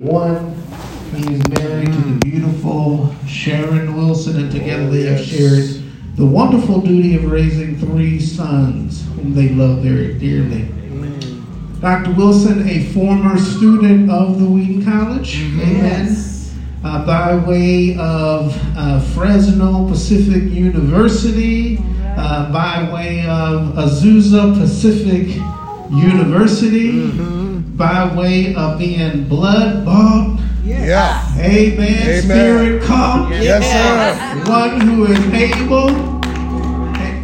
One, he is married to the beautiful Sharon Wilson, and together they have shared the wonderful duty of raising three sons whom they love very dearly. Dr. Wilson, a former student of the Wheaton College, amen, uh, by way of uh, Fresno Pacific University, uh, by way of Azusa Pacific University, by way of being blood bought. Yeah. Amen. Amen. Spirit come. Yes, sir. One who is able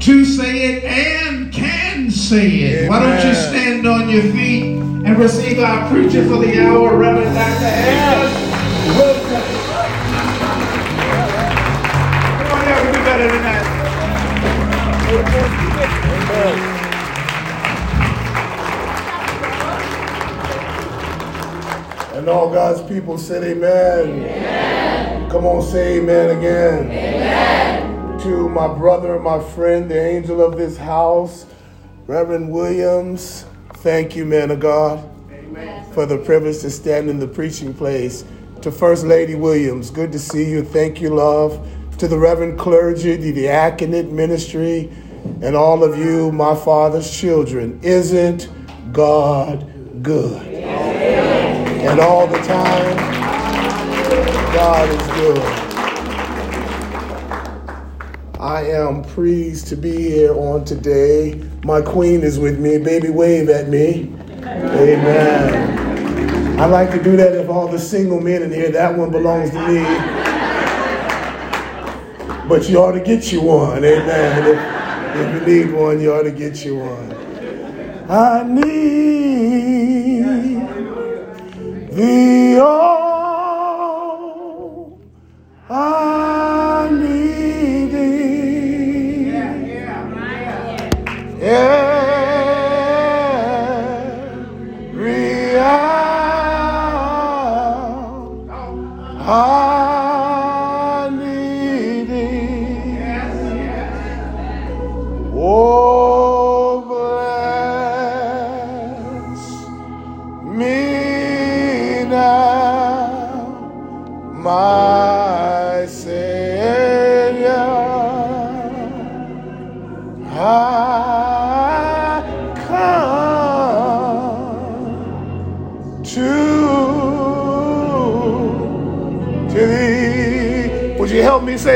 to say it and can say it. Why don't you stand on your feet and receive our preacher for the hour, Reverend Dr. Harris Wilson. Come on, y'all can do better than that. And all God's people said amen. Come on, say amen again. Amen. To my brother, my friend, the angel of this house, Reverend Williams, thank you, man of God, amen. for the privilege to stand in the preaching place. To First Lady Williams, good to see you. Thank you, love. To the Reverend clergy, the diaconate ministry, and all of you, my father's children. Isn't God good? And all the time, God is good. I am pleased to be here on today. My queen is with me. Baby, wave at me. Amen. I like to do that if all the single men in here, that one belongs to me. But you ought to get you one. Amen. If, if you need one, you ought to get you one. I need the all I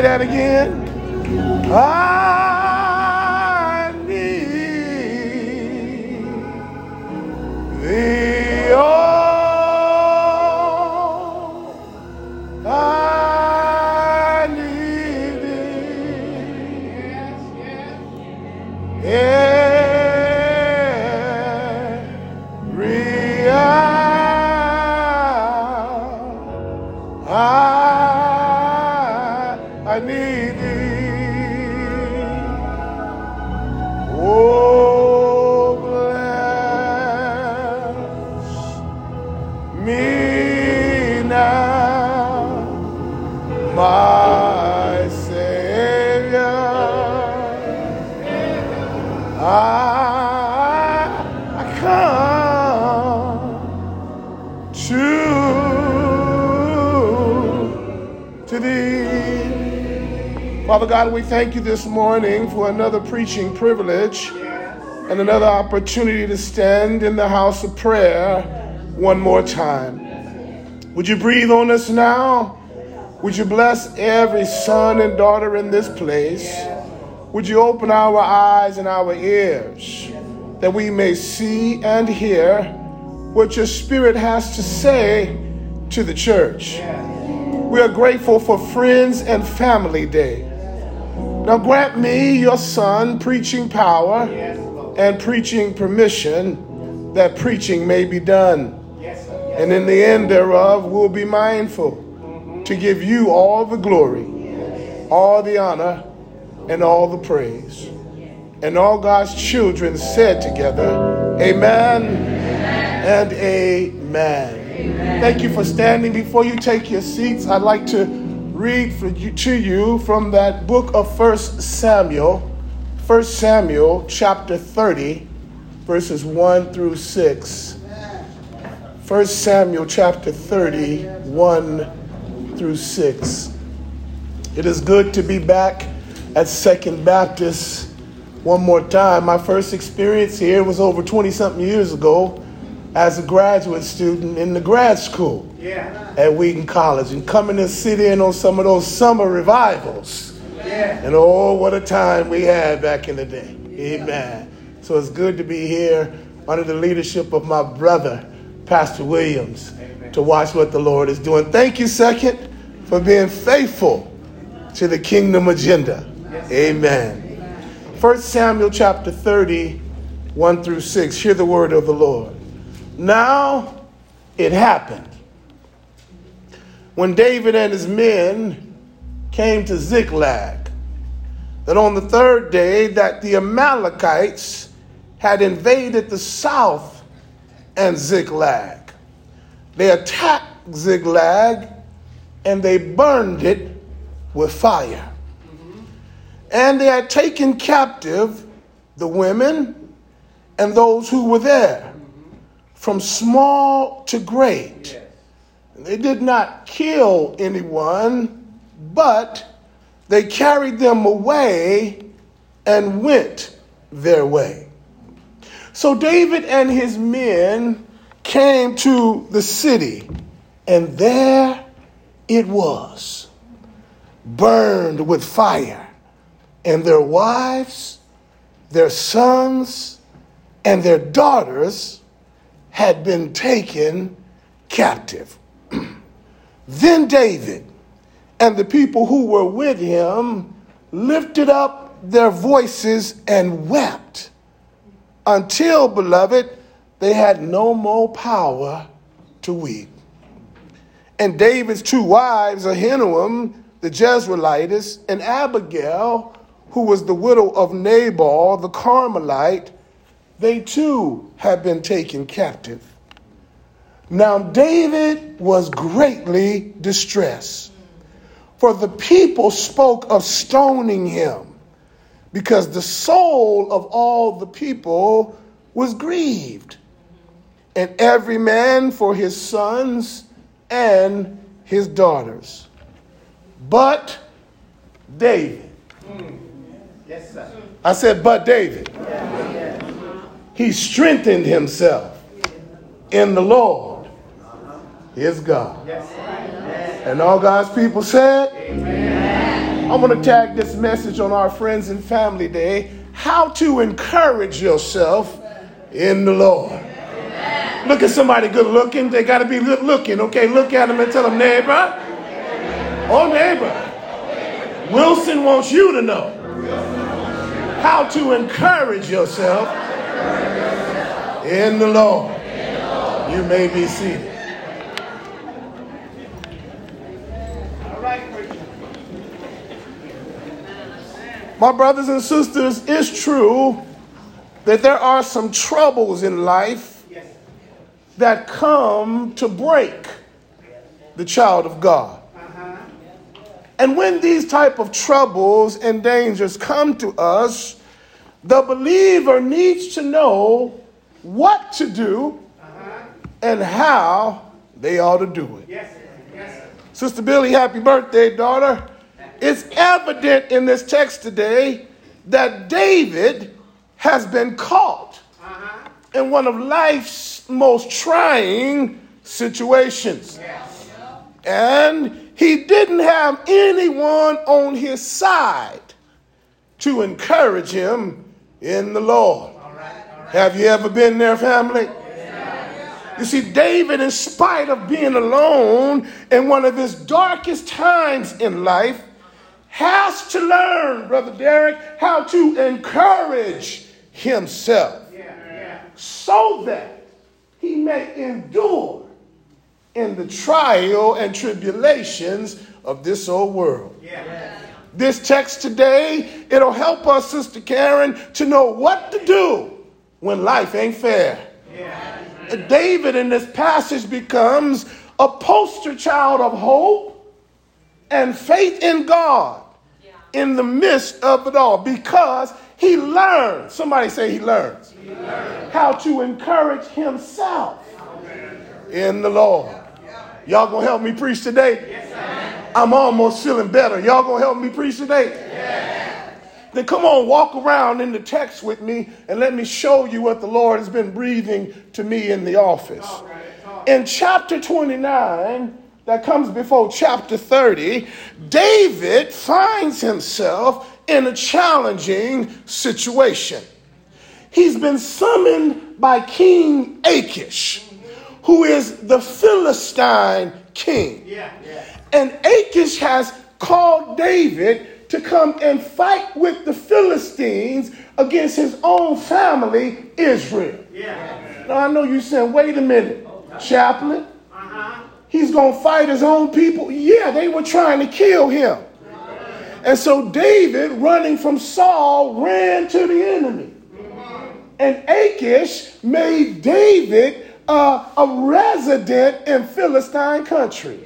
that again? I I, need thee. Father God, we thank you this morning for another preaching privilege and another opportunity to stand in the house of prayer one more time. Would you breathe on us now? Would you bless every son and daughter in this place? Would you open our eyes and our ears that we may see and hear what your spirit has to say to the church? We are grateful for Friends and Family Day. Now grant me, your son, preaching power and preaching permission that preaching may be done. And in the end thereof, we'll be mindful to give you all the glory, all the honor, and all the praise. And all God's children said together, Amen, and Amen. Thank you for standing. Before you take your seats, I'd like to read you, to you from that book of First Samuel, 1 Samuel chapter 30, verses 1 through 6. 1 Samuel chapter 30, 1 through 6. It is good to be back at Second Baptist one more time. My first experience here was over 20 something years ago as a graduate student in the grad school yeah. at Wheaton College and coming to sit in on some of those summer revivals. Yeah. And oh, what a time we had back in the day. Amen. So it's good to be here under the leadership of my brother, Pastor Williams, Amen. to watch what the Lord is doing. Thank you, second, for being faithful to the kingdom agenda. Yes. Amen. 1 Samuel chapter 30, 1 through 6. Hear the word of the Lord. Now it happened when David and his men came to Ziklag that on the third day that the Amalekites had invaded the south and Ziklag. They attacked Ziklag and they burned it with fire. And they had taken captive the women and those who were there from small to great. They did not kill anyone, but they carried them away and went their way. So David and his men came to the city, and there it was, burned with fire, and their wives, their sons, and their daughters had been taken captive. Then David and the people who were with him lifted up their voices and wept until, beloved, they had no more power to weep. And David's two wives, Ahinoam, the Jezreelitess, and Abigail, who was the widow of Nabal, the Carmelite, they too had been taken captive. Now David was greatly distressed, for the people spoke of stoning him, because the soul of all the people was grieved, and every man for his sons and his daughters. But David. Yes, sir. I said, but David. He strengthened himself in the Lord, his God. And all God's people said, Amen. I'm going to tag this message on our Friends and Family Day how to encourage yourself in the Lord. Amen. Look at somebody good looking. They got to be good looking. Okay, look at them and tell them, neighbor. Oh, neighbor. Wilson wants you to know how to encourage yourself in the Lord. You may be seated. My brothers and sisters, it's true that there are some troubles in life that come to break the child of God. And when these type of troubles and dangers come to us, the believer needs to know what to do and how they ought to do it. Sister Billy, happy birthday, daughter. It's evident in this text today that David has been caught uh-huh. in one of life's most trying situations. Yes. And he didn't have anyone on his side to encourage him in the Lord. Have you ever been there, family? You see, David, in spite of being alone in one of his darkest times in life, has to learn, Brother Derek, how to encourage himself so that he may endure in the trial and tribulations of this old world. This text today, it'll help us, Sister Karen, to know what to do when life ain't fair. David in this passage becomes a poster child of hope and faith in God yeah. in the midst of it all because he learned, somebody say he learns, he learned. how to encourage himself in the Lord. Y'all gonna help me preach today? I'm almost feeling better. Y'all gonna help me preach today? Then come on, walk around in the text with me and let me show you what the Lord has been breathing to me in the office. In chapter 29, that comes before chapter 30, David finds himself in a challenging situation. He's been summoned by King Achish, who is the Philistine king. And Achish has called David to come and fight with the Philistines against his own family, Israel. Now, I know you're saying, wait a minute, chaplain. He's going to fight his own people. Yeah, they were trying to kill him. And so David, running from Saul, ran to the enemy. And Achish made David uh, a resident in Philistine country.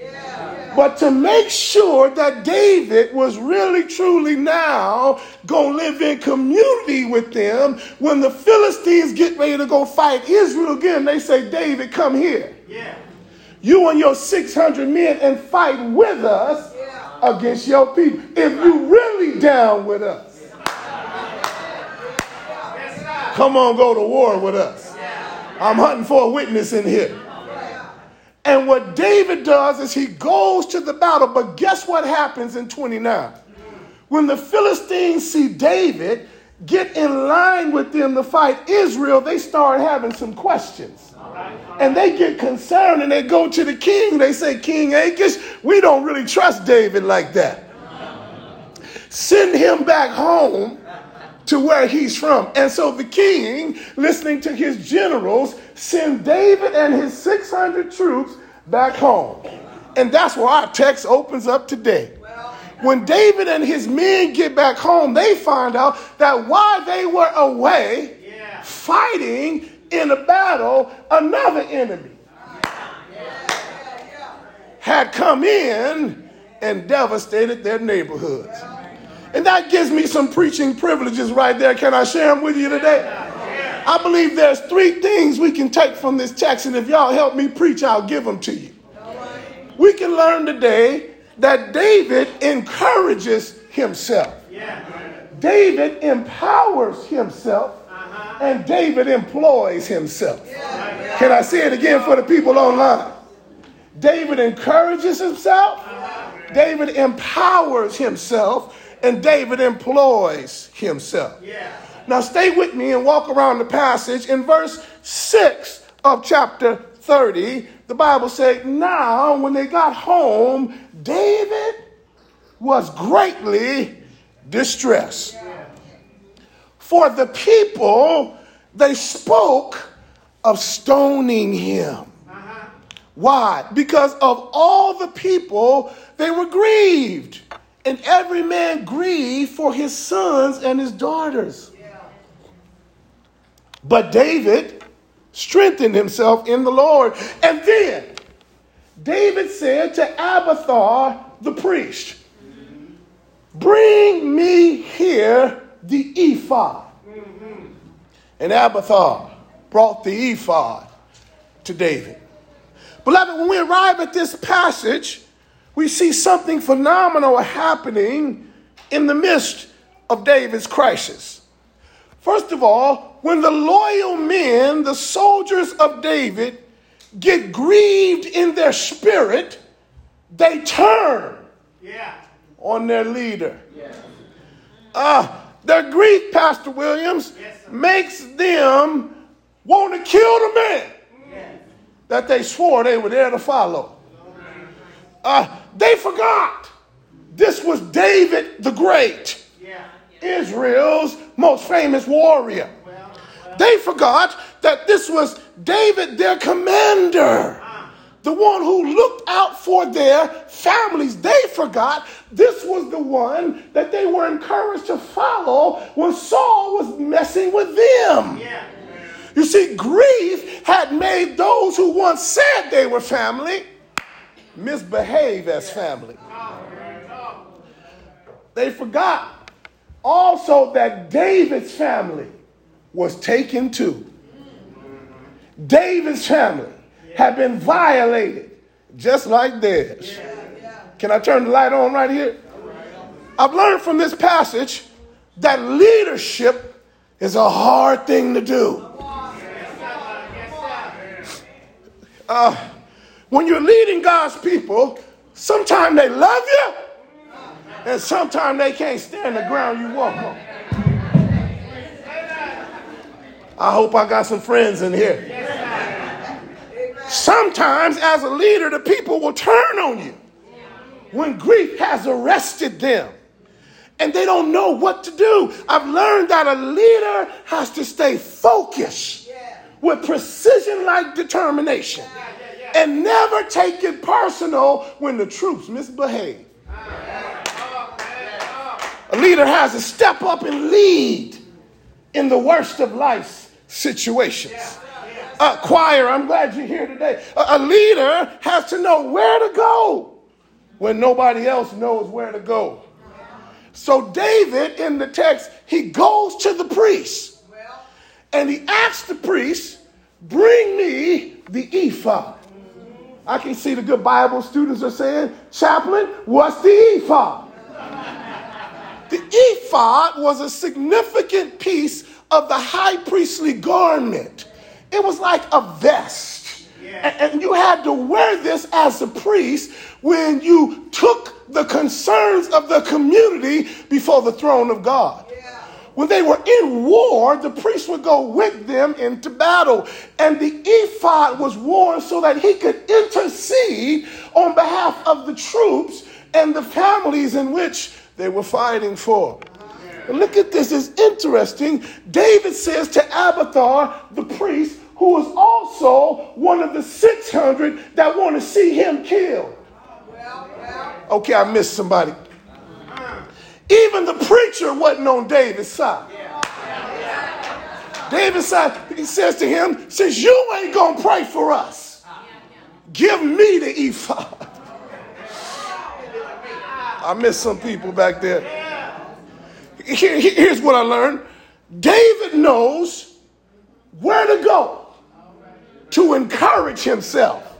But to make sure that David was really truly now going to live in community with them, when the Philistines get ready to go fight Israel again, they say, David, come here. Yeah. You and your 600 men and fight with us yeah. against your people. If you really down with us. Come on, go to war with us. I'm hunting for a witness in here. And what David does is he goes to the battle. But guess what happens in 29? When the Philistines see David get in line with them to fight Israel, they start having some questions. And they get concerned and they go to the king. They say, King Achish, we don't really trust David like that. Send him back home to where he's from. And so the king, listening to his generals, send David and his 600 troops back home. And that's where our text opens up today. When David and his men get back home, they find out that while they were away fighting in a battle, another enemy had come in and devastated their neighborhoods. And that gives me some preaching privileges right there. Can I share them with you today? I believe there's three things we can take from this text, and if y'all help me preach, I'll give them to you. We can learn today that David encourages himself. David empowers himself and David employs himself. Can I say it again for the people online? David encourages himself, David empowers himself, and David employs himself. Now, stay with me and walk around the passage. In verse 6 of chapter 30, the Bible said, Now, when they got home, David was greatly distressed. For the people, they spoke of stoning him. Why? Because of all the people, they were grieved. And every man grieved for his sons and his daughters. But David strengthened himself in the Lord. And then David said to Abiathar the priest, Bring me here the ephod. And Abiathar brought the ephod to David. Beloved, when we arrive at this passage, we see something phenomenal happening in the midst of David's crisis. First of all, when the loyal men, the soldiers of David, get grieved in their spirit, they turn yeah. on their leader. Yeah. Uh, their grief, Pastor Williams, yes, makes them want to kill the man yes. that they swore they were there to follow. Uh, they forgot this was David the Great, yeah. Israel's most famous warrior. They forgot that this was David, their commander, the one who looked out for their families. They forgot this was the one that they were encouraged to follow when Saul was messing with them. Yeah. You see, grief had made those who once said they were family misbehave as family. They forgot also that David's family was taken to. David's family had been violated, just like theirs. Can I turn the light on right here? I've learned from this passage that leadership is a hard thing to do. Uh, when you're leading God's people, sometimes they love you, and sometimes they can't stand the ground you walk on. I hope I got some friends in here. Sometimes, as a leader, the people will turn on you when grief has arrested them and they don't know what to do. I've learned that a leader has to stay focused with precision like determination and never take it personal when the troops misbehave. A leader has to step up and lead in the worst of life's situations. Uh, choir, I'm glad you're here today. A, a leader has to know where to go when nobody else knows where to go. So, David in the text, he goes to the priest and he asks the priest, Bring me the ephod. I can see the good Bible students are saying, Chaplain, what's the ephod? the ephod was a significant piece of the high priestly garment. It was like a vest. And, and you had to wear this as a priest when you took the concerns of the community before the throne of God when they were in war, the priest would go with them into battle. And the ephod was worn so that he could intercede on behalf of the troops and the families in which they were fighting for. Look at this, it's interesting. David says to Abiathar, the priest, who was also one of the 600 that want to see him killed. Okay, I missed somebody. Even the preacher wasn't on David's side. David said, he says to him, since you ain't gonna pray for us, give me the ephod. I missed some people back there. Here, here's what I learned. David knows where to go to encourage himself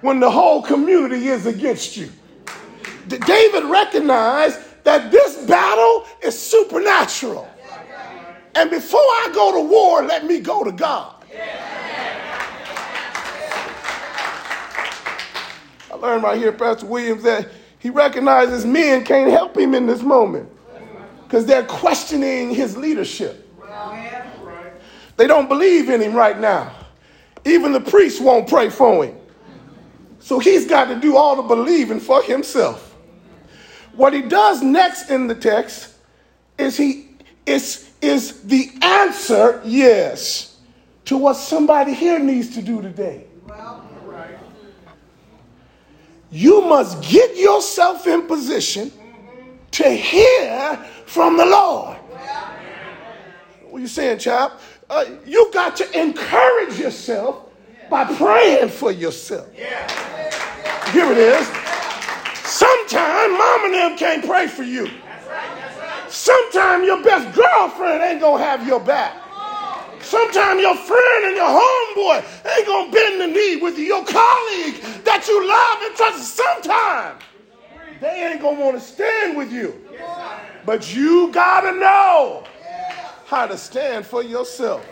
when the whole community is against you. David recognized that this battle is supernatural. And before I go to war, let me go to God. I learned right here, Pastor Williams, that he recognizes men can't help him in this moment because they're questioning his leadership. They don't believe in him right now. Even the priest won't pray for him. So he's got to do all the believing for himself. What he does next in the text is he is, is the answer, yes, to what somebody here needs to do today. You must get yourself in position to hear from the Lord. What you saying, chap? Uh, you got to encourage yourself by praying for yourself. Here it is. Sometimes mom and them can't pray for you. Sometimes your best girlfriend ain't gonna have your back. Sometimes your friend and your homeboy ain't gonna bend the knee with you. Your colleague that you love and trust. Sometimes they ain't gonna want to stand with you. But you gotta know how to stand for yourself.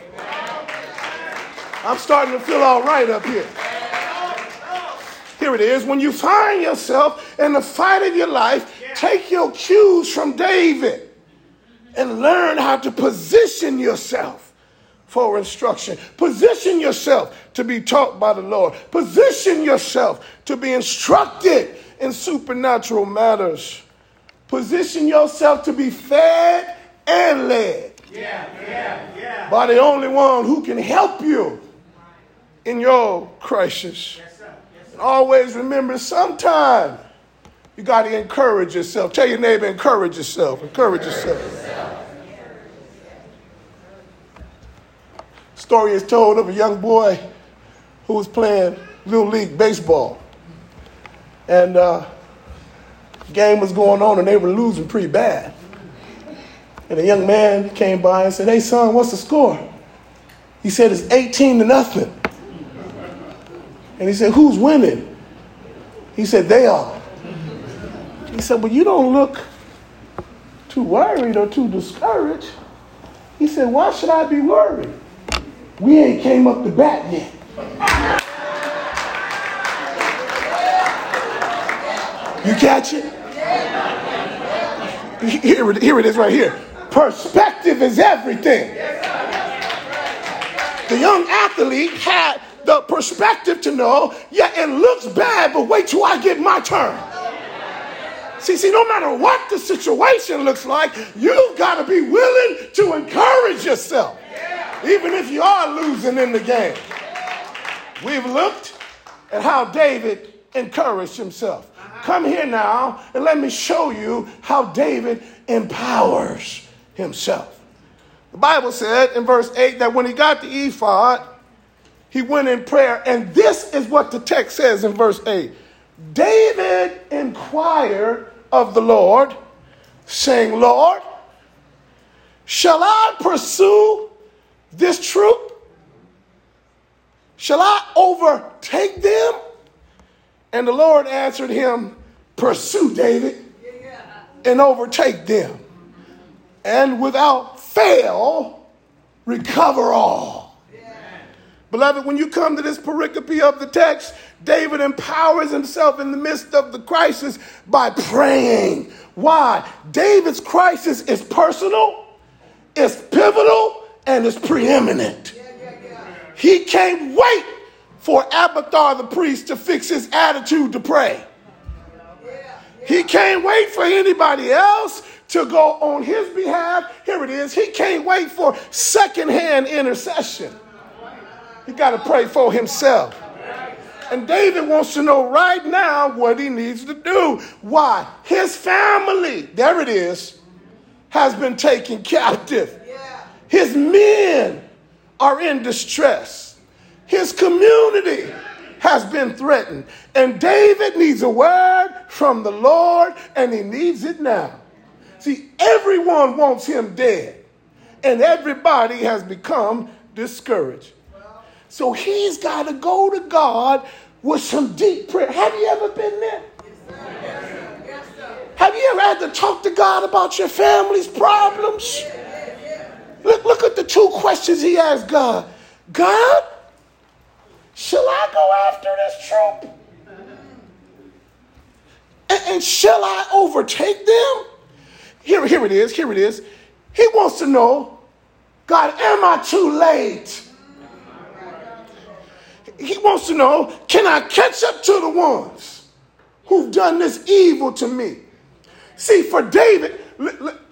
I'm starting to feel all right up here. Here it is. When you find yourself in the fight of your life, take your cues from David and learn how to position yourself for instruction. Position yourself to be taught by the Lord. Position yourself to be instructed in supernatural matters. Position yourself to be fed and led yeah, yeah, yeah. by the only one who can help you in your crisis. And always remember, sometime you got to encourage yourself. Tell your neighbor, encourage yourself. Encourage yourself. Story is told of a young boy who was playing little league baseball, and uh, game was going on, and they were losing pretty bad. And a young man came by and said, "Hey, son, what's the score?" He said, "It's 18 to nothing." And he said, Who's winning? He said, They are. He said, But you don't look too worried or too discouraged. He said, Why should I be worried? We ain't came up to bat yet. You catch it? Here, here it is right here. Perspective is everything. The young athlete had the perspective to know, yeah, it looks bad, but wait till I get my turn. See, see, no matter what the situation looks like, you've got to be willing to encourage yourself, even if you are losing in the game. We've looked at how David encouraged himself. Come here now and let me show you how David empowers himself. The Bible said in verse 8 that when he got the ephod, he went in prayer. And this is what the text says in verse 8 David inquired of the Lord, saying, Lord, shall I pursue this troop? Shall I overtake them? And the Lord answered him, Pursue David and overtake them, and without fail, recover all. Beloved, when you come to this pericope of the text, David empowers himself in the midst of the crisis by praying. Why? David's crisis is personal, it's pivotal, and it's preeminent. He can't wait for Abiathar the priest to fix his attitude to pray. He can't wait for anybody else to go on his behalf. Here it is. He can't wait for secondhand intercession. He got to pray for himself. And David wants to know right now what he needs to do. Why? His family, there it is, has been taken captive. His men are in distress. His community has been threatened. And David needs a word from the Lord, and he needs it now. See, everyone wants him dead, and everybody has become discouraged. So he's got to go to God with some deep prayer. Have you ever been there? Have you ever had to talk to God about your family's problems? Look, look at the two questions he asked God. God, shall I go after this troop? And, and shall I overtake them? Here, here it is, here it is. He wants to know, God, am I too late? he wants to know can I catch up to the ones who've done this evil to me? See, for David,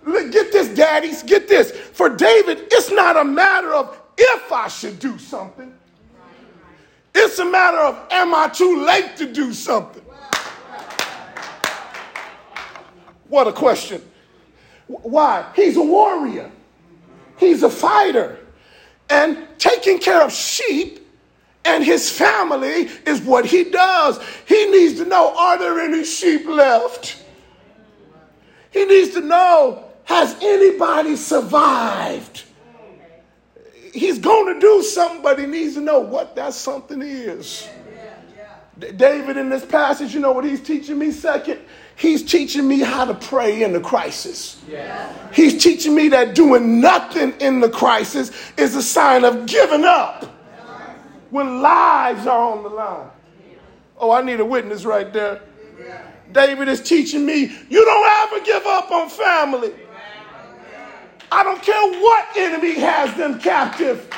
get this, daddies, get this. For David, it's not a matter of if I should do something, it's a matter of am I too late to do something? What a question. Why? He's a warrior, he's a fighter, and taking care of sheep and his family is what he does. He needs to know are there any sheep left? He needs to know has anybody survived? He's going to do something, but he needs to know what that something is. David, in this passage, you know what he's teaching me? Second, he's teaching me how to pray in the crisis. He's teaching me that doing nothing in the crisis is a sign of giving up when lives are on the line. Oh, I need a witness right there. David is teaching me you don't ever give up on family. I don't care what enemy has them captive.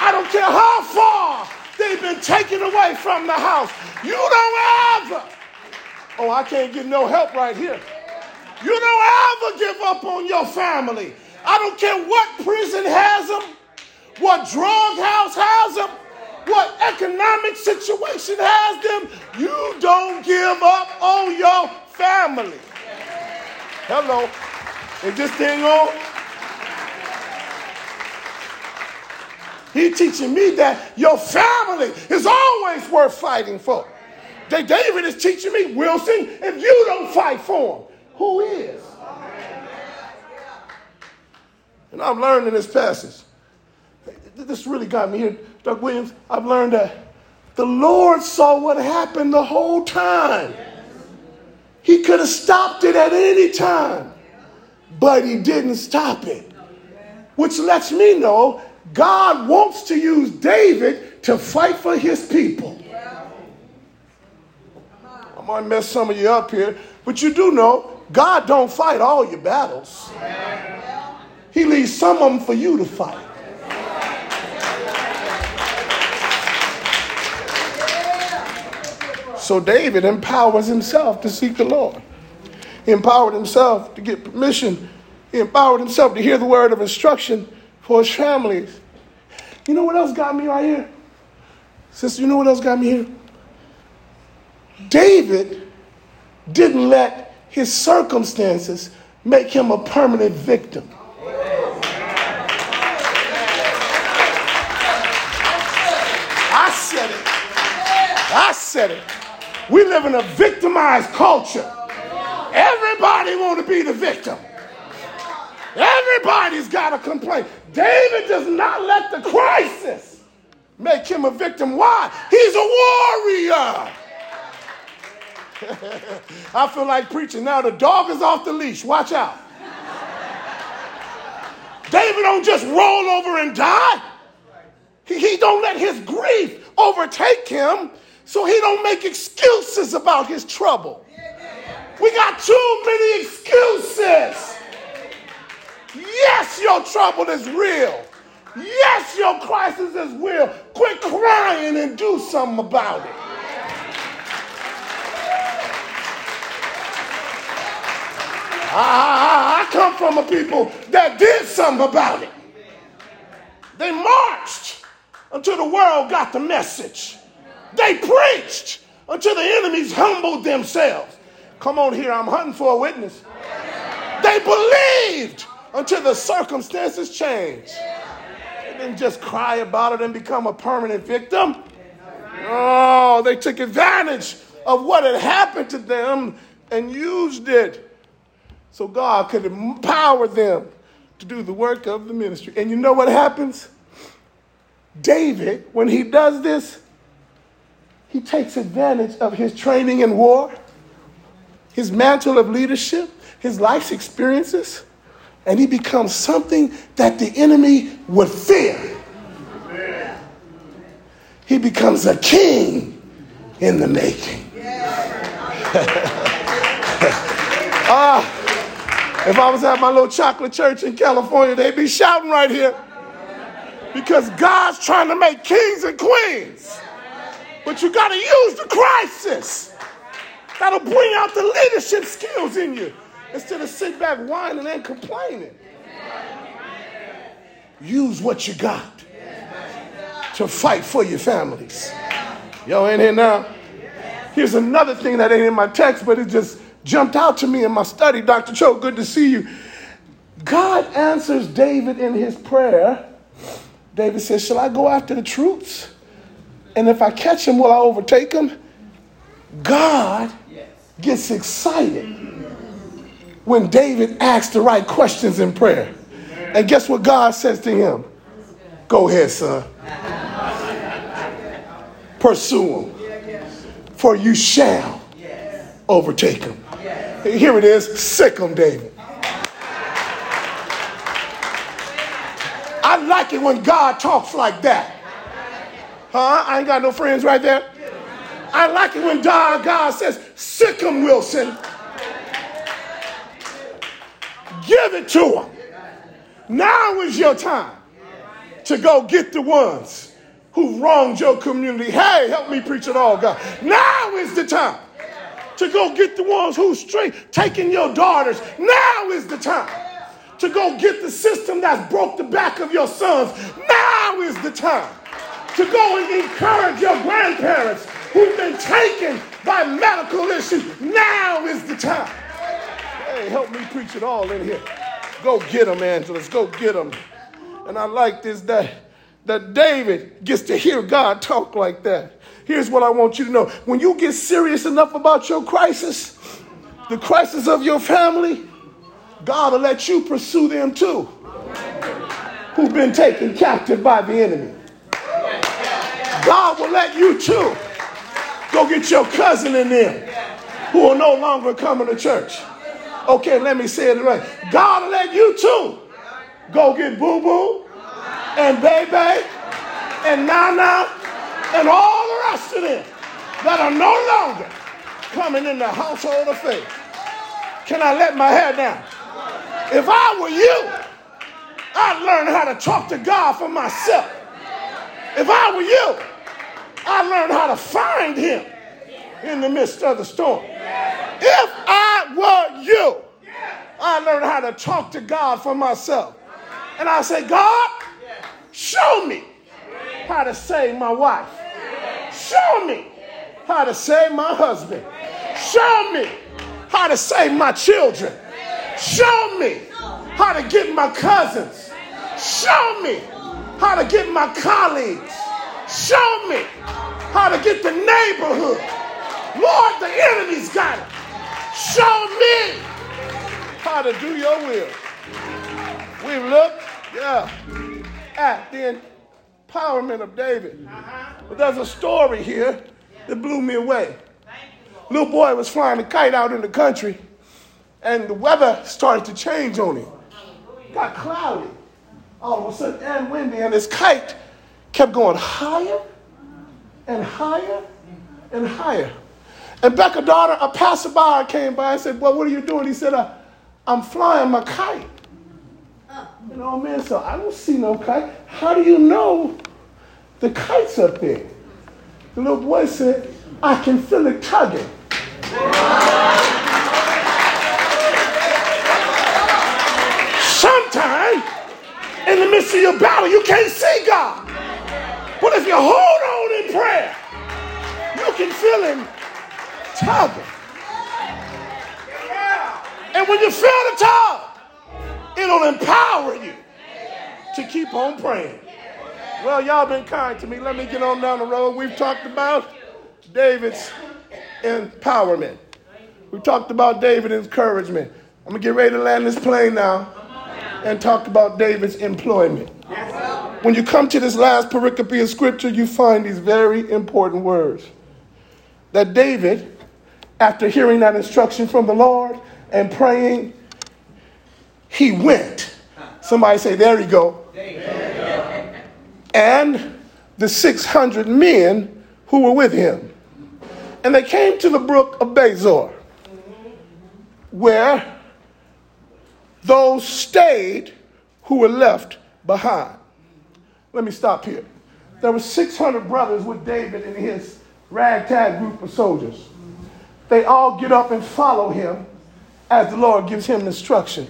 I don't care how far they've been taken away from the house. You don't ever. Oh, I can't get no help right here. You don't ever give up on your family. I don't care what prison has them, what drug house has them, what economic situation has them, you don't give up on your family. Hello. Is this thing on? He teaching me that your family is always worth fighting for. David is teaching me, Wilson, if you don't fight for him, who is? And I'm learning this passage. This really got me here. Doug Williams, I've learned that The Lord saw what happened the whole time. He could have stopped it at any time, but he didn't stop it. Which lets me know God wants to use David to fight for his people. I might mess some of you up here, but you do know God don't fight all your battles. He leaves some of them for you to fight. So David empowers himself to seek the Lord. He empowered himself to get permission. He empowered himself to hear the word of instruction for his families. You know what else got me right here? Sister, you know what else got me here? David didn't let his circumstances make him a permanent victim. I said it. I said it. We live in a victimized culture. Everybody want to be the victim. Everybody's got a complaint. David does not let the crisis make him a victim. Why? He's a warrior. I feel like preaching now. The dog is off the leash. Watch out. David don't just roll over and die. He, he don't let his grief overtake him so he don't make excuses about his trouble. We got too many excuses. Yes, your trouble is real. Yes, your crisis is real. Quit crying and do something about it. I, I, I come from a people that did something about it. They marched until the world got the message. They preached until the enemies humbled themselves. Come on here, I'm hunting for a witness. They believed until the circumstances change. They didn't just cry about it and become a permanent victim. Oh, they took advantage of what had happened to them and used it so God could empower them to do the work of the ministry. And you know what happens? David, when he does this, he takes advantage of his training in war, his mantle of leadership, his life's experiences, and he becomes something that the enemy would fear. He becomes a king in the making. ah, if I was at my little chocolate church in California, they'd be shouting right here because God's trying to make kings and queens. But you got to use the crisis. That'll bring out the leadership skills in you instead of sit back whining and complaining. Use what you got to fight for your families. Y'all in here now? Here's another thing that ain't in my text, but it just jumped out to me in my study. Dr. Cho, good to see you. God answers David in his prayer. David says, Shall I go after the troops? And if I catch him, will I overtake him? God gets excited when David asks the right questions in prayer. And guess what God says to him? Go ahead, son. Pursue him, for you shall overtake him. Here it is sick him, David. I like it when God talks like that. Huh? I ain't got no friends right there. I like it when God, God says, sick him, Wilson. Give it to them. Now is your time to go get the ones who wronged your community. Hey, help me preach it all, God. Now is the time to go get the ones who straight taking your daughters. Now is the time to go get the system that's broke the back of your sons. Now is the time to go and encourage your grandparents who've been taken by medical issues. Now is the time. Hey, help me preach it all in here. Go get them, Angeles. Go get them. And I like this that that David gets to hear God talk like that. Here's what I want you to know. When you get serious enough about your crisis, the crisis of your family, God will let you pursue them too. Who've been taken captive by the enemy. God will let you too go get your cousin in there who are no longer coming to church. Okay, let me say it right. God let you too go get Boo Boo and Baby and Nana and all the rest of them that are no longer coming in the household of faith. Can I let my hair down? If I were you, I'd learn how to talk to God for myself. If I were you, I'd learn how to find Him in the midst of the storm. If I were you, I learned how to talk to God for myself. And I say, God, show me how to save my wife. Show me how to save my husband. Show me how to save my children. Show me how to get my cousins. Show me how to get my colleagues. Show me how to get the neighborhood. Lord, the enemy's got it. Show me how to do your will. We look, yeah, at the empowerment of David. Uh-huh. But there's a story here that blew me away. Little boy was flying a kite out in the country, and the weather started to change on him. Got cloudy all of a sudden and windy, and his kite kept going higher and higher and higher. And Becca daughter, a passerby came by and said, Well, what are you doing? He said, uh, I'm flying my kite. You know, man, so I don't see no kite. How do you know the kite's up there? The little boy said, I can feel it tugging. Sometimes in the midst of your battle, you can't see God. But if you hold on in prayer, you can feel Him tugging. And when you feel the tug, it'll empower you to keep on praying. Well, y'all been kind to me. Let me get on down the road. We've talked about David's empowerment. We talked about David's encouragement. I'm to get ready to land this plane now and talk about David's employment. When you come to this last pericope of scripture, you find these very important words. That David, after hearing that instruction from the Lord and praying, he went. Somebody say, There you go. And the 600 men who were with him. And they came to the brook of Besor, where those stayed who were left behind. Let me stop here. There were 600 brothers with David and his ragtag group of soldiers. They all get up and follow him as the Lord gives him instruction.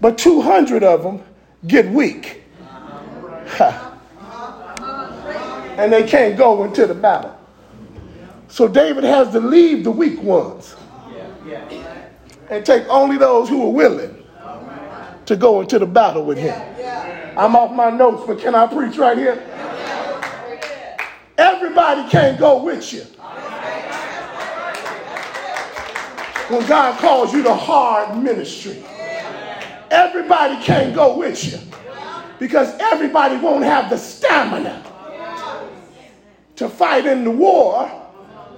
But 200 of them get weak. and they can't go into the battle. So David has to leave the weak ones and take only those who are willing to go into the battle with him. I'm off my notes, but can I preach right here? Everybody can't go with you. When God calls you to hard ministry, everybody can't go with you because everybody won't have the stamina to fight in the war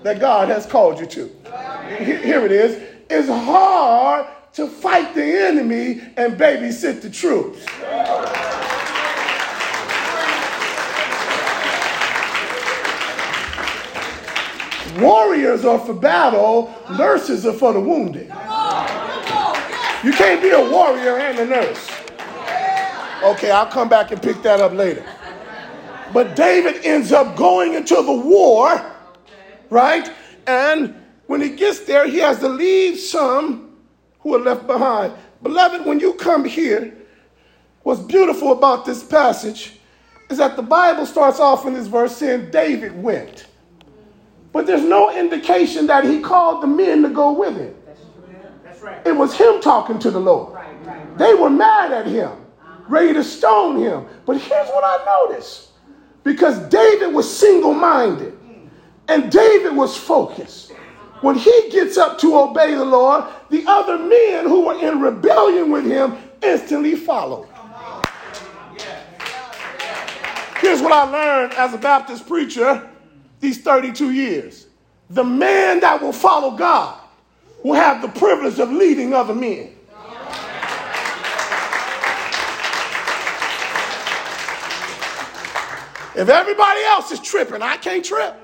that God has called you to. Here it is. It's hard to fight the enemy and babysit the troops. Warriors are for battle, nurses are for the wounded. You can't be a warrior and a nurse. Okay, I'll come back and pick that up later. But David ends up going into the war, right? And when he gets there, he has to leave some who are left behind. Beloved, when you come here, what's beautiful about this passage is that the Bible starts off in this verse saying David went. But there's no indication that he called the men to go with him. That's right. It was him talking to the Lord. Right, right, They were mad at him, uh-huh. ready to stone him. But here's what I noticed because David was single minded mm. and David was focused. When he gets up to obey the Lord, the other men who were in rebellion with him instantly follow. Here's what I learned as a Baptist preacher these 32 years. The man that will follow God will have the privilege of leading other men. If everybody else is tripping, I can't trip.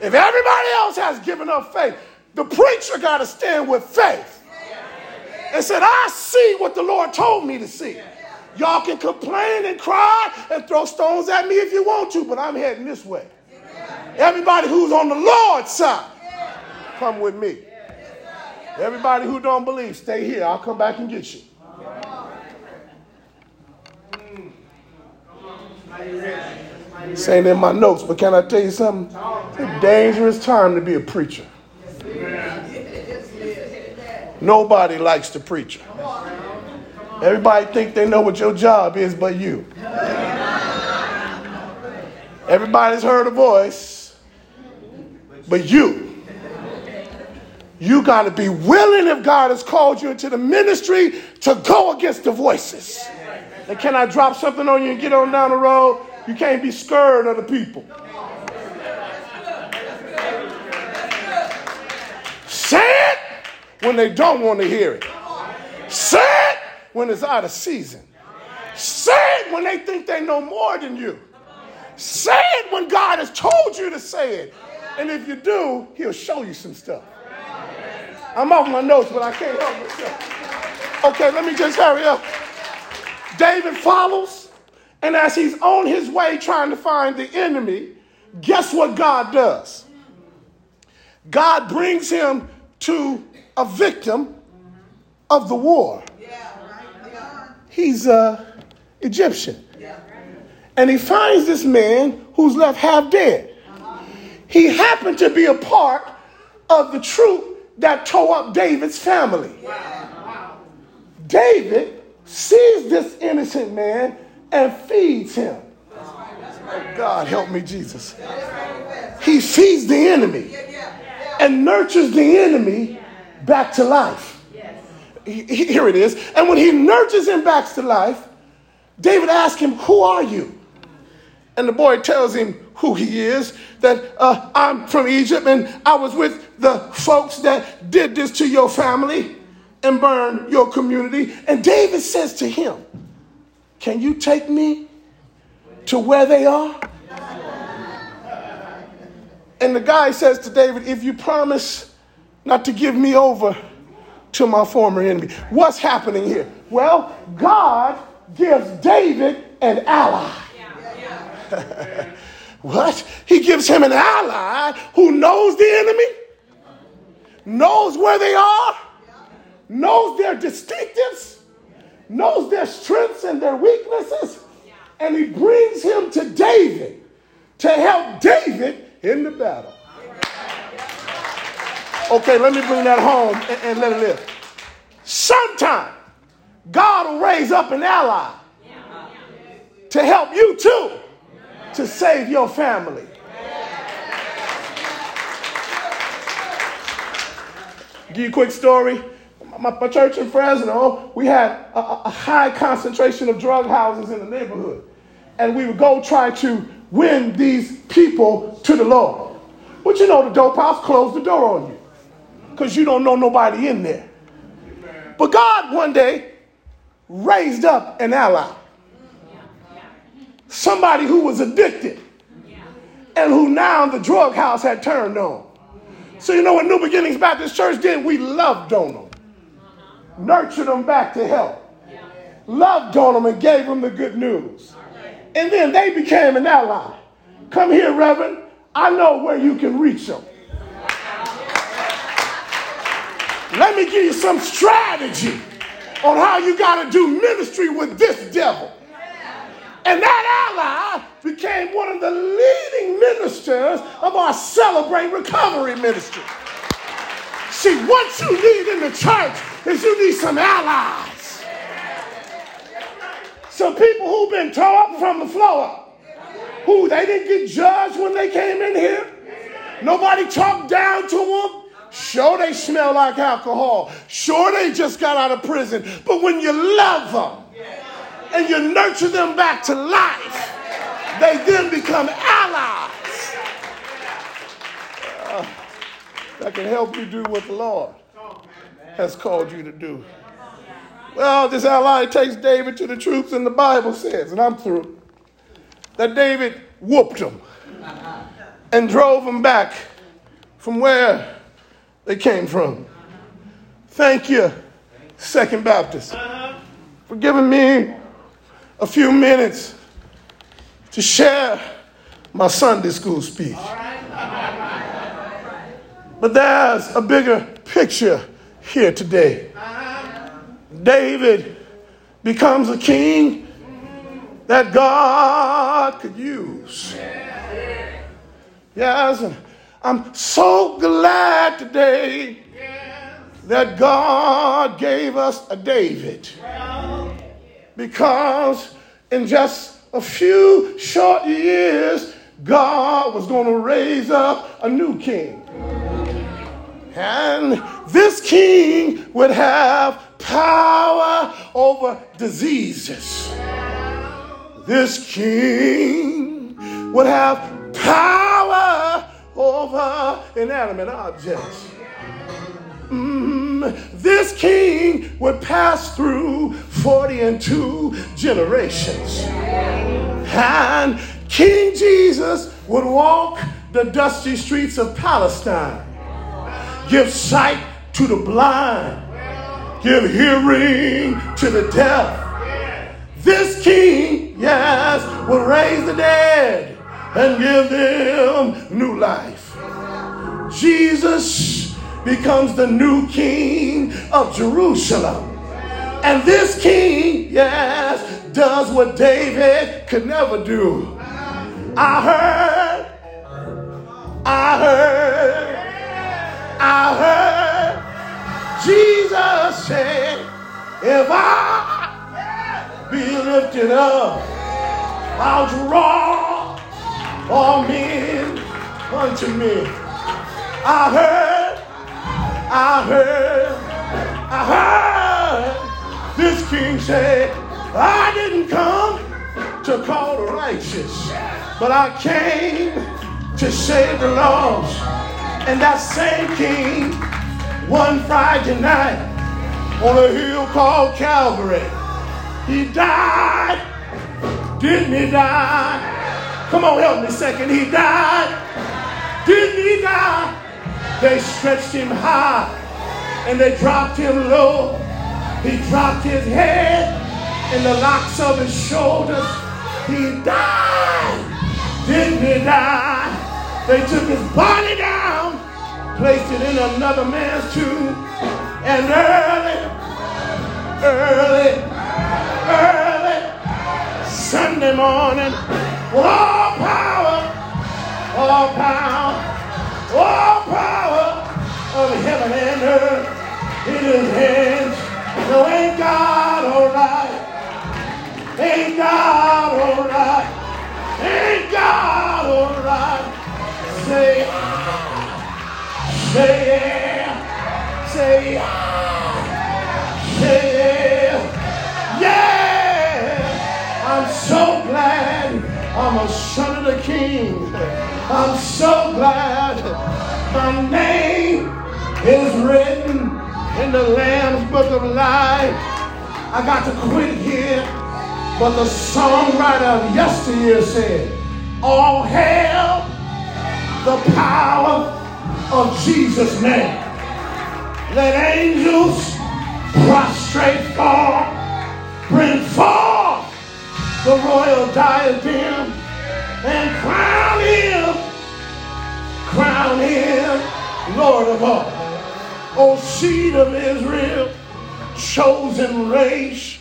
If everybody else has given up faith, the preacher got to stand with faith and said, I see what the Lord told me to see. Y'all can complain and cry and throw stones at me if you want to, but I'm heading this way. Everybody who's on the Lord's side, come with me. Everybody who don't believe, stay here. I'll come back and get you. Ain't in my notes, but can I tell you something? It's a dangerous time to be a preacher. Nobody likes the preacher. Everybody think they know what your job is but you. Everybody's heard a voice, but you. You got to be willing if God has called you into the ministry to go against the voices. And can I drop something on you and get on down the road? You can't be scared of the people. Say it when they don't want to hear it. Say it when it's out of season. Say it when they think they know more than you. Say it when God has told you to say it. And if you do, He'll show you some stuff. I'm off my notes, but I can't help myself. Okay, let me just hurry up. David follows, and as he's on his way trying to find the enemy, guess what God does? God brings him to a victim of the war. He's a Egyptian. And he finds this man who's left half dead. He happened to be a part of the troop that tore up David's family. David sees this innocent man and feeds him. Oh, God, help me, Jesus. He feeds the enemy and nurtures the enemy back to life. Here it is. And when he nurtures him back to life, David asks him, Who are you? And the boy tells him who he is that uh, I'm from Egypt and I was with the folks that did this to your family and burned your community. And David says to him, Can you take me to where they are? And the guy says to David, If you promise not to give me over to my former enemy. What's happening here? Well, God gives David an ally. what? He gives him an ally who knows the enemy, knows where they are, knows their distinctives, knows their strengths and their weaknesses, and he brings him to David to help David in the battle. Okay, let me bring that home and, and let it live. Sometime, God will raise up an ally to help you too to save your family. Give you a quick story. My, my church in Fresno, we had a, a high concentration of drug houses in the neighborhood. And we would go try to win these people to the Lord. But you know, the dope house closed the door on you because you don't know nobody in there. But God one day raised up an ally. Somebody who was addicted and who now the drug house had turned on. So, you know what New Beginnings Baptist Church did? We loved on them, nurtured them back to health, loved on them, and gave them the good news. And then they became an ally. Come here, Reverend. I know where you can reach them. Let me give you some strategy on how you got to do ministry with this devil. And that ally became one of the leading ministers of our Celebrate Recovery ministry. See, what you need in the church is you need some allies. Some people who've been tore up from the floor. Who they didn't get judged when they came in here. Nobody talked down to them. Sure, they smell like alcohol. Sure, they just got out of prison. But when you love them, and you nurture them back to life, they then become allies uh, that can help you do what the Lord has called you to do. Well, this ally takes David to the troops, and the Bible says, and I'm through, that David whooped them and drove them back from where they came from. Thank you, Second Baptist, for giving me a few minutes to share my Sunday school speech. But there's a bigger picture here today. David becomes a king that God could use. Yes, I'm so glad today that God gave us a David. Because in just a few short years, God was going to raise up a new king. And this king would have power over diseases. This king would have power over inanimate objects. Mm, this king would pass through 40 and two generations. And King Jesus would walk the dusty streets of Palestine, give sight to the blind, give hearing to the deaf. This king, yes, will raise the dead and give them new life. Jesus becomes the new king of Jerusalem. And this king, yes, does what David could never do. I heard, I heard, I heard Jesus say, if I be lifted up, I'll draw all men unto me. I heard, I heard, I heard this king say, I didn't come to call the righteous, but I came to save the lost. And that same king, one Friday night on a hill called Calvary, he died. Didn't he die? Come on, help me second. He died. Didn't he die? They stretched him high and they dropped him low. He dropped his head in the locks of his shoulders. He died. Didn't he die? They took his body down, placed it in another man's tomb, and early, early, early, Sunday morning, all power, all power, all power of heaven and earth in his hands. No, ain't God all right? Ain't God all right? Ain't God all right? Say, say yeah, say say yeah, yeah. I'm so glad I'm a son of the King. I'm so glad my name is written in the Lamb's Book of Life. I got to quit here, but the songwriter of yesteryear said, All hail the power of Jesus' name. Let angels prostrate fall, bring forth the royal diadem, and crown him, crown him Lord of all. O seed of Israel, chosen race,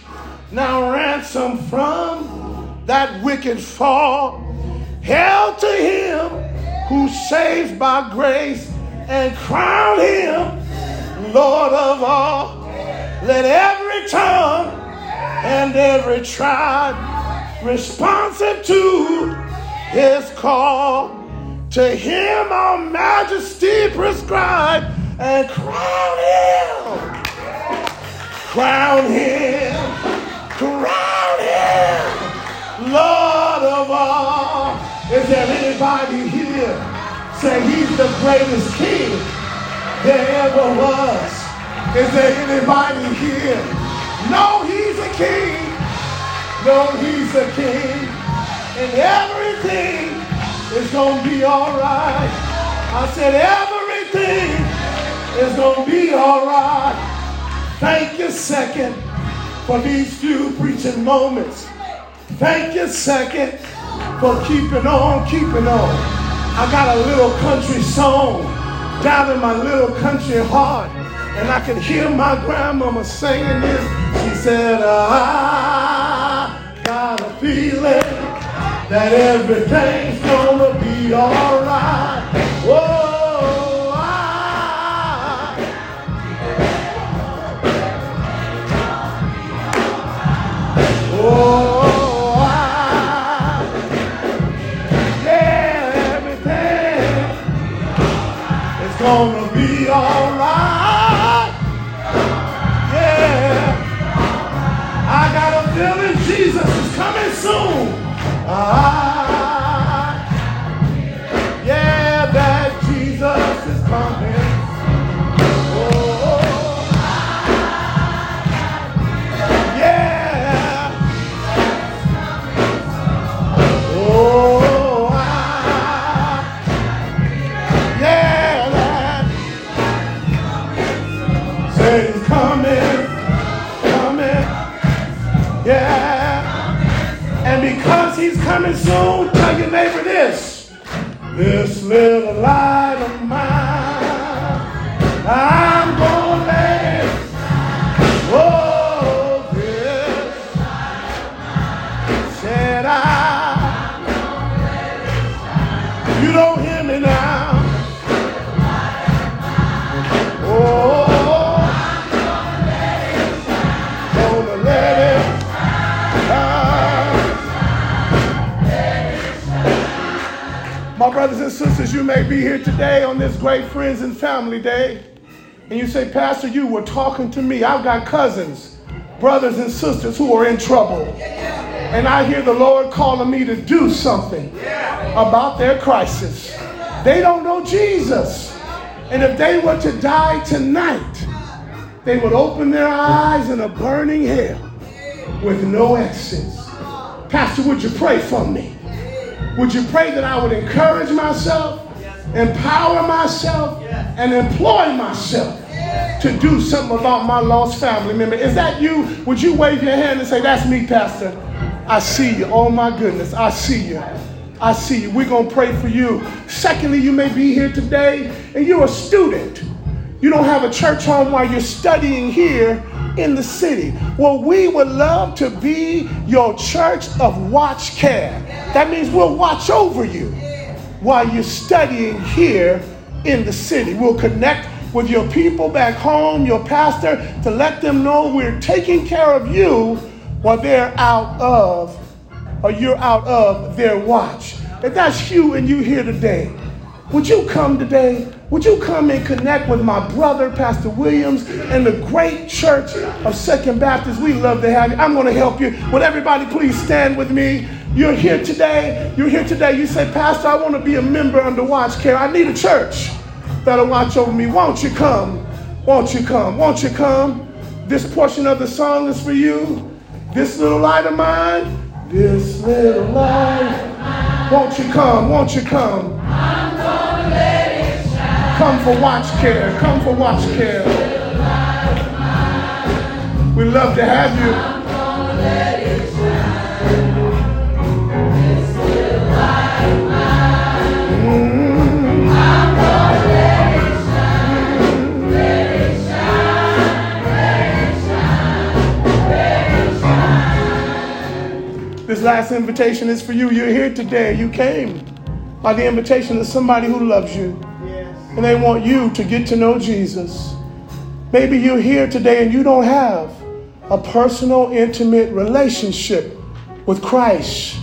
now ransom from that wicked fall. Hail to him who saves by grace and crown him Lord of all. Let every tongue and every tribe responsive to his call. To him our majesty prescribed and crown him. Crown him. Crown him. Lord of all. Is there anybody here say he's the greatest king there ever was? Is there anybody here? No, he's a king. No, he's a king. And everything is going to be all right. I said everything is going to be all right. Thank you, second, for these few preaching moments. Thank you, second, for keeping on, keeping on. I got a little country song down in my little country heart, and I can hear my grandmama singing this. She said, I got a feeling that everything's gonna be alright. I, oh, I, yeah, gonna be alright. I got a feeling Jesus is coming soon. Ah, say, Pastor, you were talking to me. I've got cousins, brothers, and sisters who are in trouble. And I hear the Lord calling me to do something about their crisis. They don't know Jesus. And if they were to die tonight, they would open their eyes in a burning hell with no exits. Pastor, would you pray for me? Would you pray that I would encourage myself, empower myself, and employ myself to do something about my lost family member? Is that you? Would you wave your hand and say, That's me, Pastor? I see you. Oh my goodness, I see you. I see you. We're going to pray for you. Secondly, you may be here today and you're a student. You don't have a church home while you're studying here in the city. Well, we would love to be your church of watch care. That means we'll watch over you while you're studying here in the city. We'll connect with your people back home, your pastor, to let them know we're taking care of you while they're out of, or you're out of their watch. If that's you and you here today, would you come today? Would you come and connect with my brother, Pastor Williams, and the great church of Second Baptist? We love to have you. I'm going to help you. Would everybody please stand with me? You're here today. You're here today. You say, Pastor, I want to be a member under Watch Care. I need a church that'll watch over me. Won't you come? Won't you come? Won't you come? This portion of the song is for you. This little light of mine. This little light. Won't you come? Won't you come? I'm gonna let it shine. Come for watch care. Come for watch care. We love to have you. This last invitation is for you. You're here today. You came by the invitation of somebody who loves you. And they want you to get to know Jesus. Maybe you're here today and you don't have a personal, intimate relationship with Christ.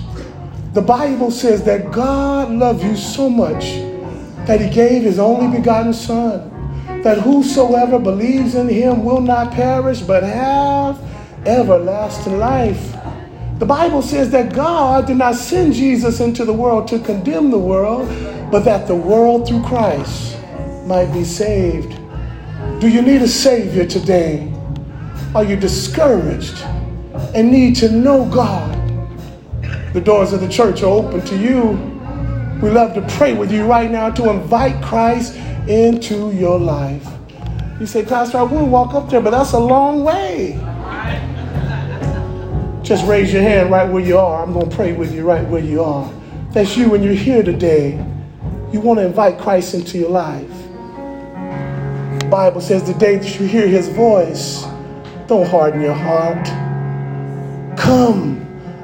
The Bible says that God loved you so much that he gave his only begotten Son, that whosoever believes in him will not perish but have everlasting life. The Bible says that God did not send Jesus into the world to condemn the world, but that the world through Christ might be saved. Do you need a Savior today? Are you discouraged and need to know God? The doors of the church are open to you. We love to pray with you right now to invite Christ into your life. You say, Pastor, I want to walk up there, but that's a long way. Just raise your hand right where you are. I'm going to pray with you right where you are. That's you when you're here today. You want to invite Christ into your life. The Bible says the day that you hear his voice, don't harden your heart. Come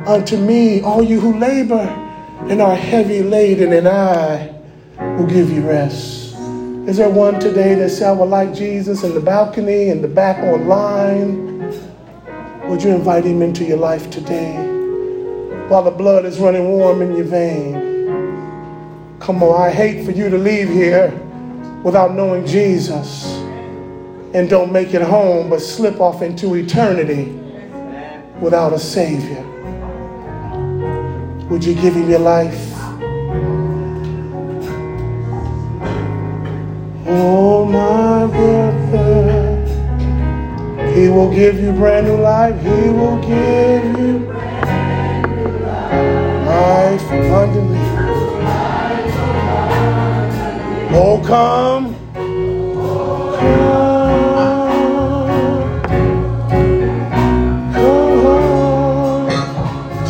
unto me, all you who labor and are heavy laden, and I will give you rest. Is there one today that say, I would like Jesus in the balcony, in the back online? Would you invite him into your life today while the blood is running warm in your vein? Come on, I hate for you to leave here without knowing Jesus and don't make it home but slip off into eternity without a Savior. Would you give him your life? Oh, my. He will give you brand new life. He will give you life abundantly. Oh, come. Come.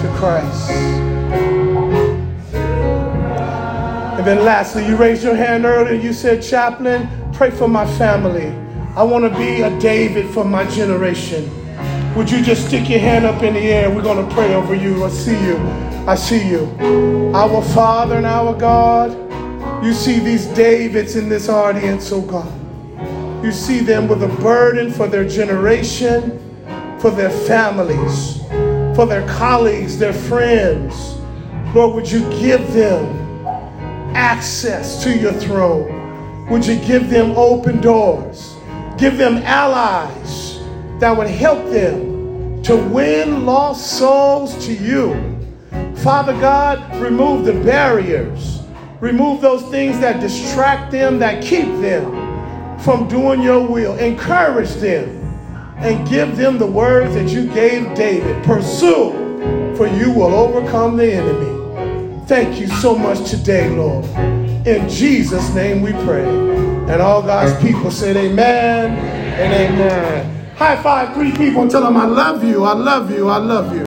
To Christ. And then lastly, you raised your hand earlier. You said, Chaplain, pray for my family. I want to be a David for my generation. Would you just stick your hand up in the air? We're going to pray over you. I see you. I see you. Our Father and our God, you see these Davids in this audience, oh God. You see them with a burden for their generation, for their families, for their colleagues, their friends. Lord, would you give them access to your throne? Would you give them open doors? Give them allies that would help them to win lost souls to you. Father God, remove the barriers. Remove those things that distract them, that keep them from doing your will. Encourage them and give them the words that you gave David. Pursue, for you will overcome the enemy. Thank you so much today, Lord. In Jesus' name we pray. And all God's people said amen and amen. High five three people and tell them I love you, I love you, I love you.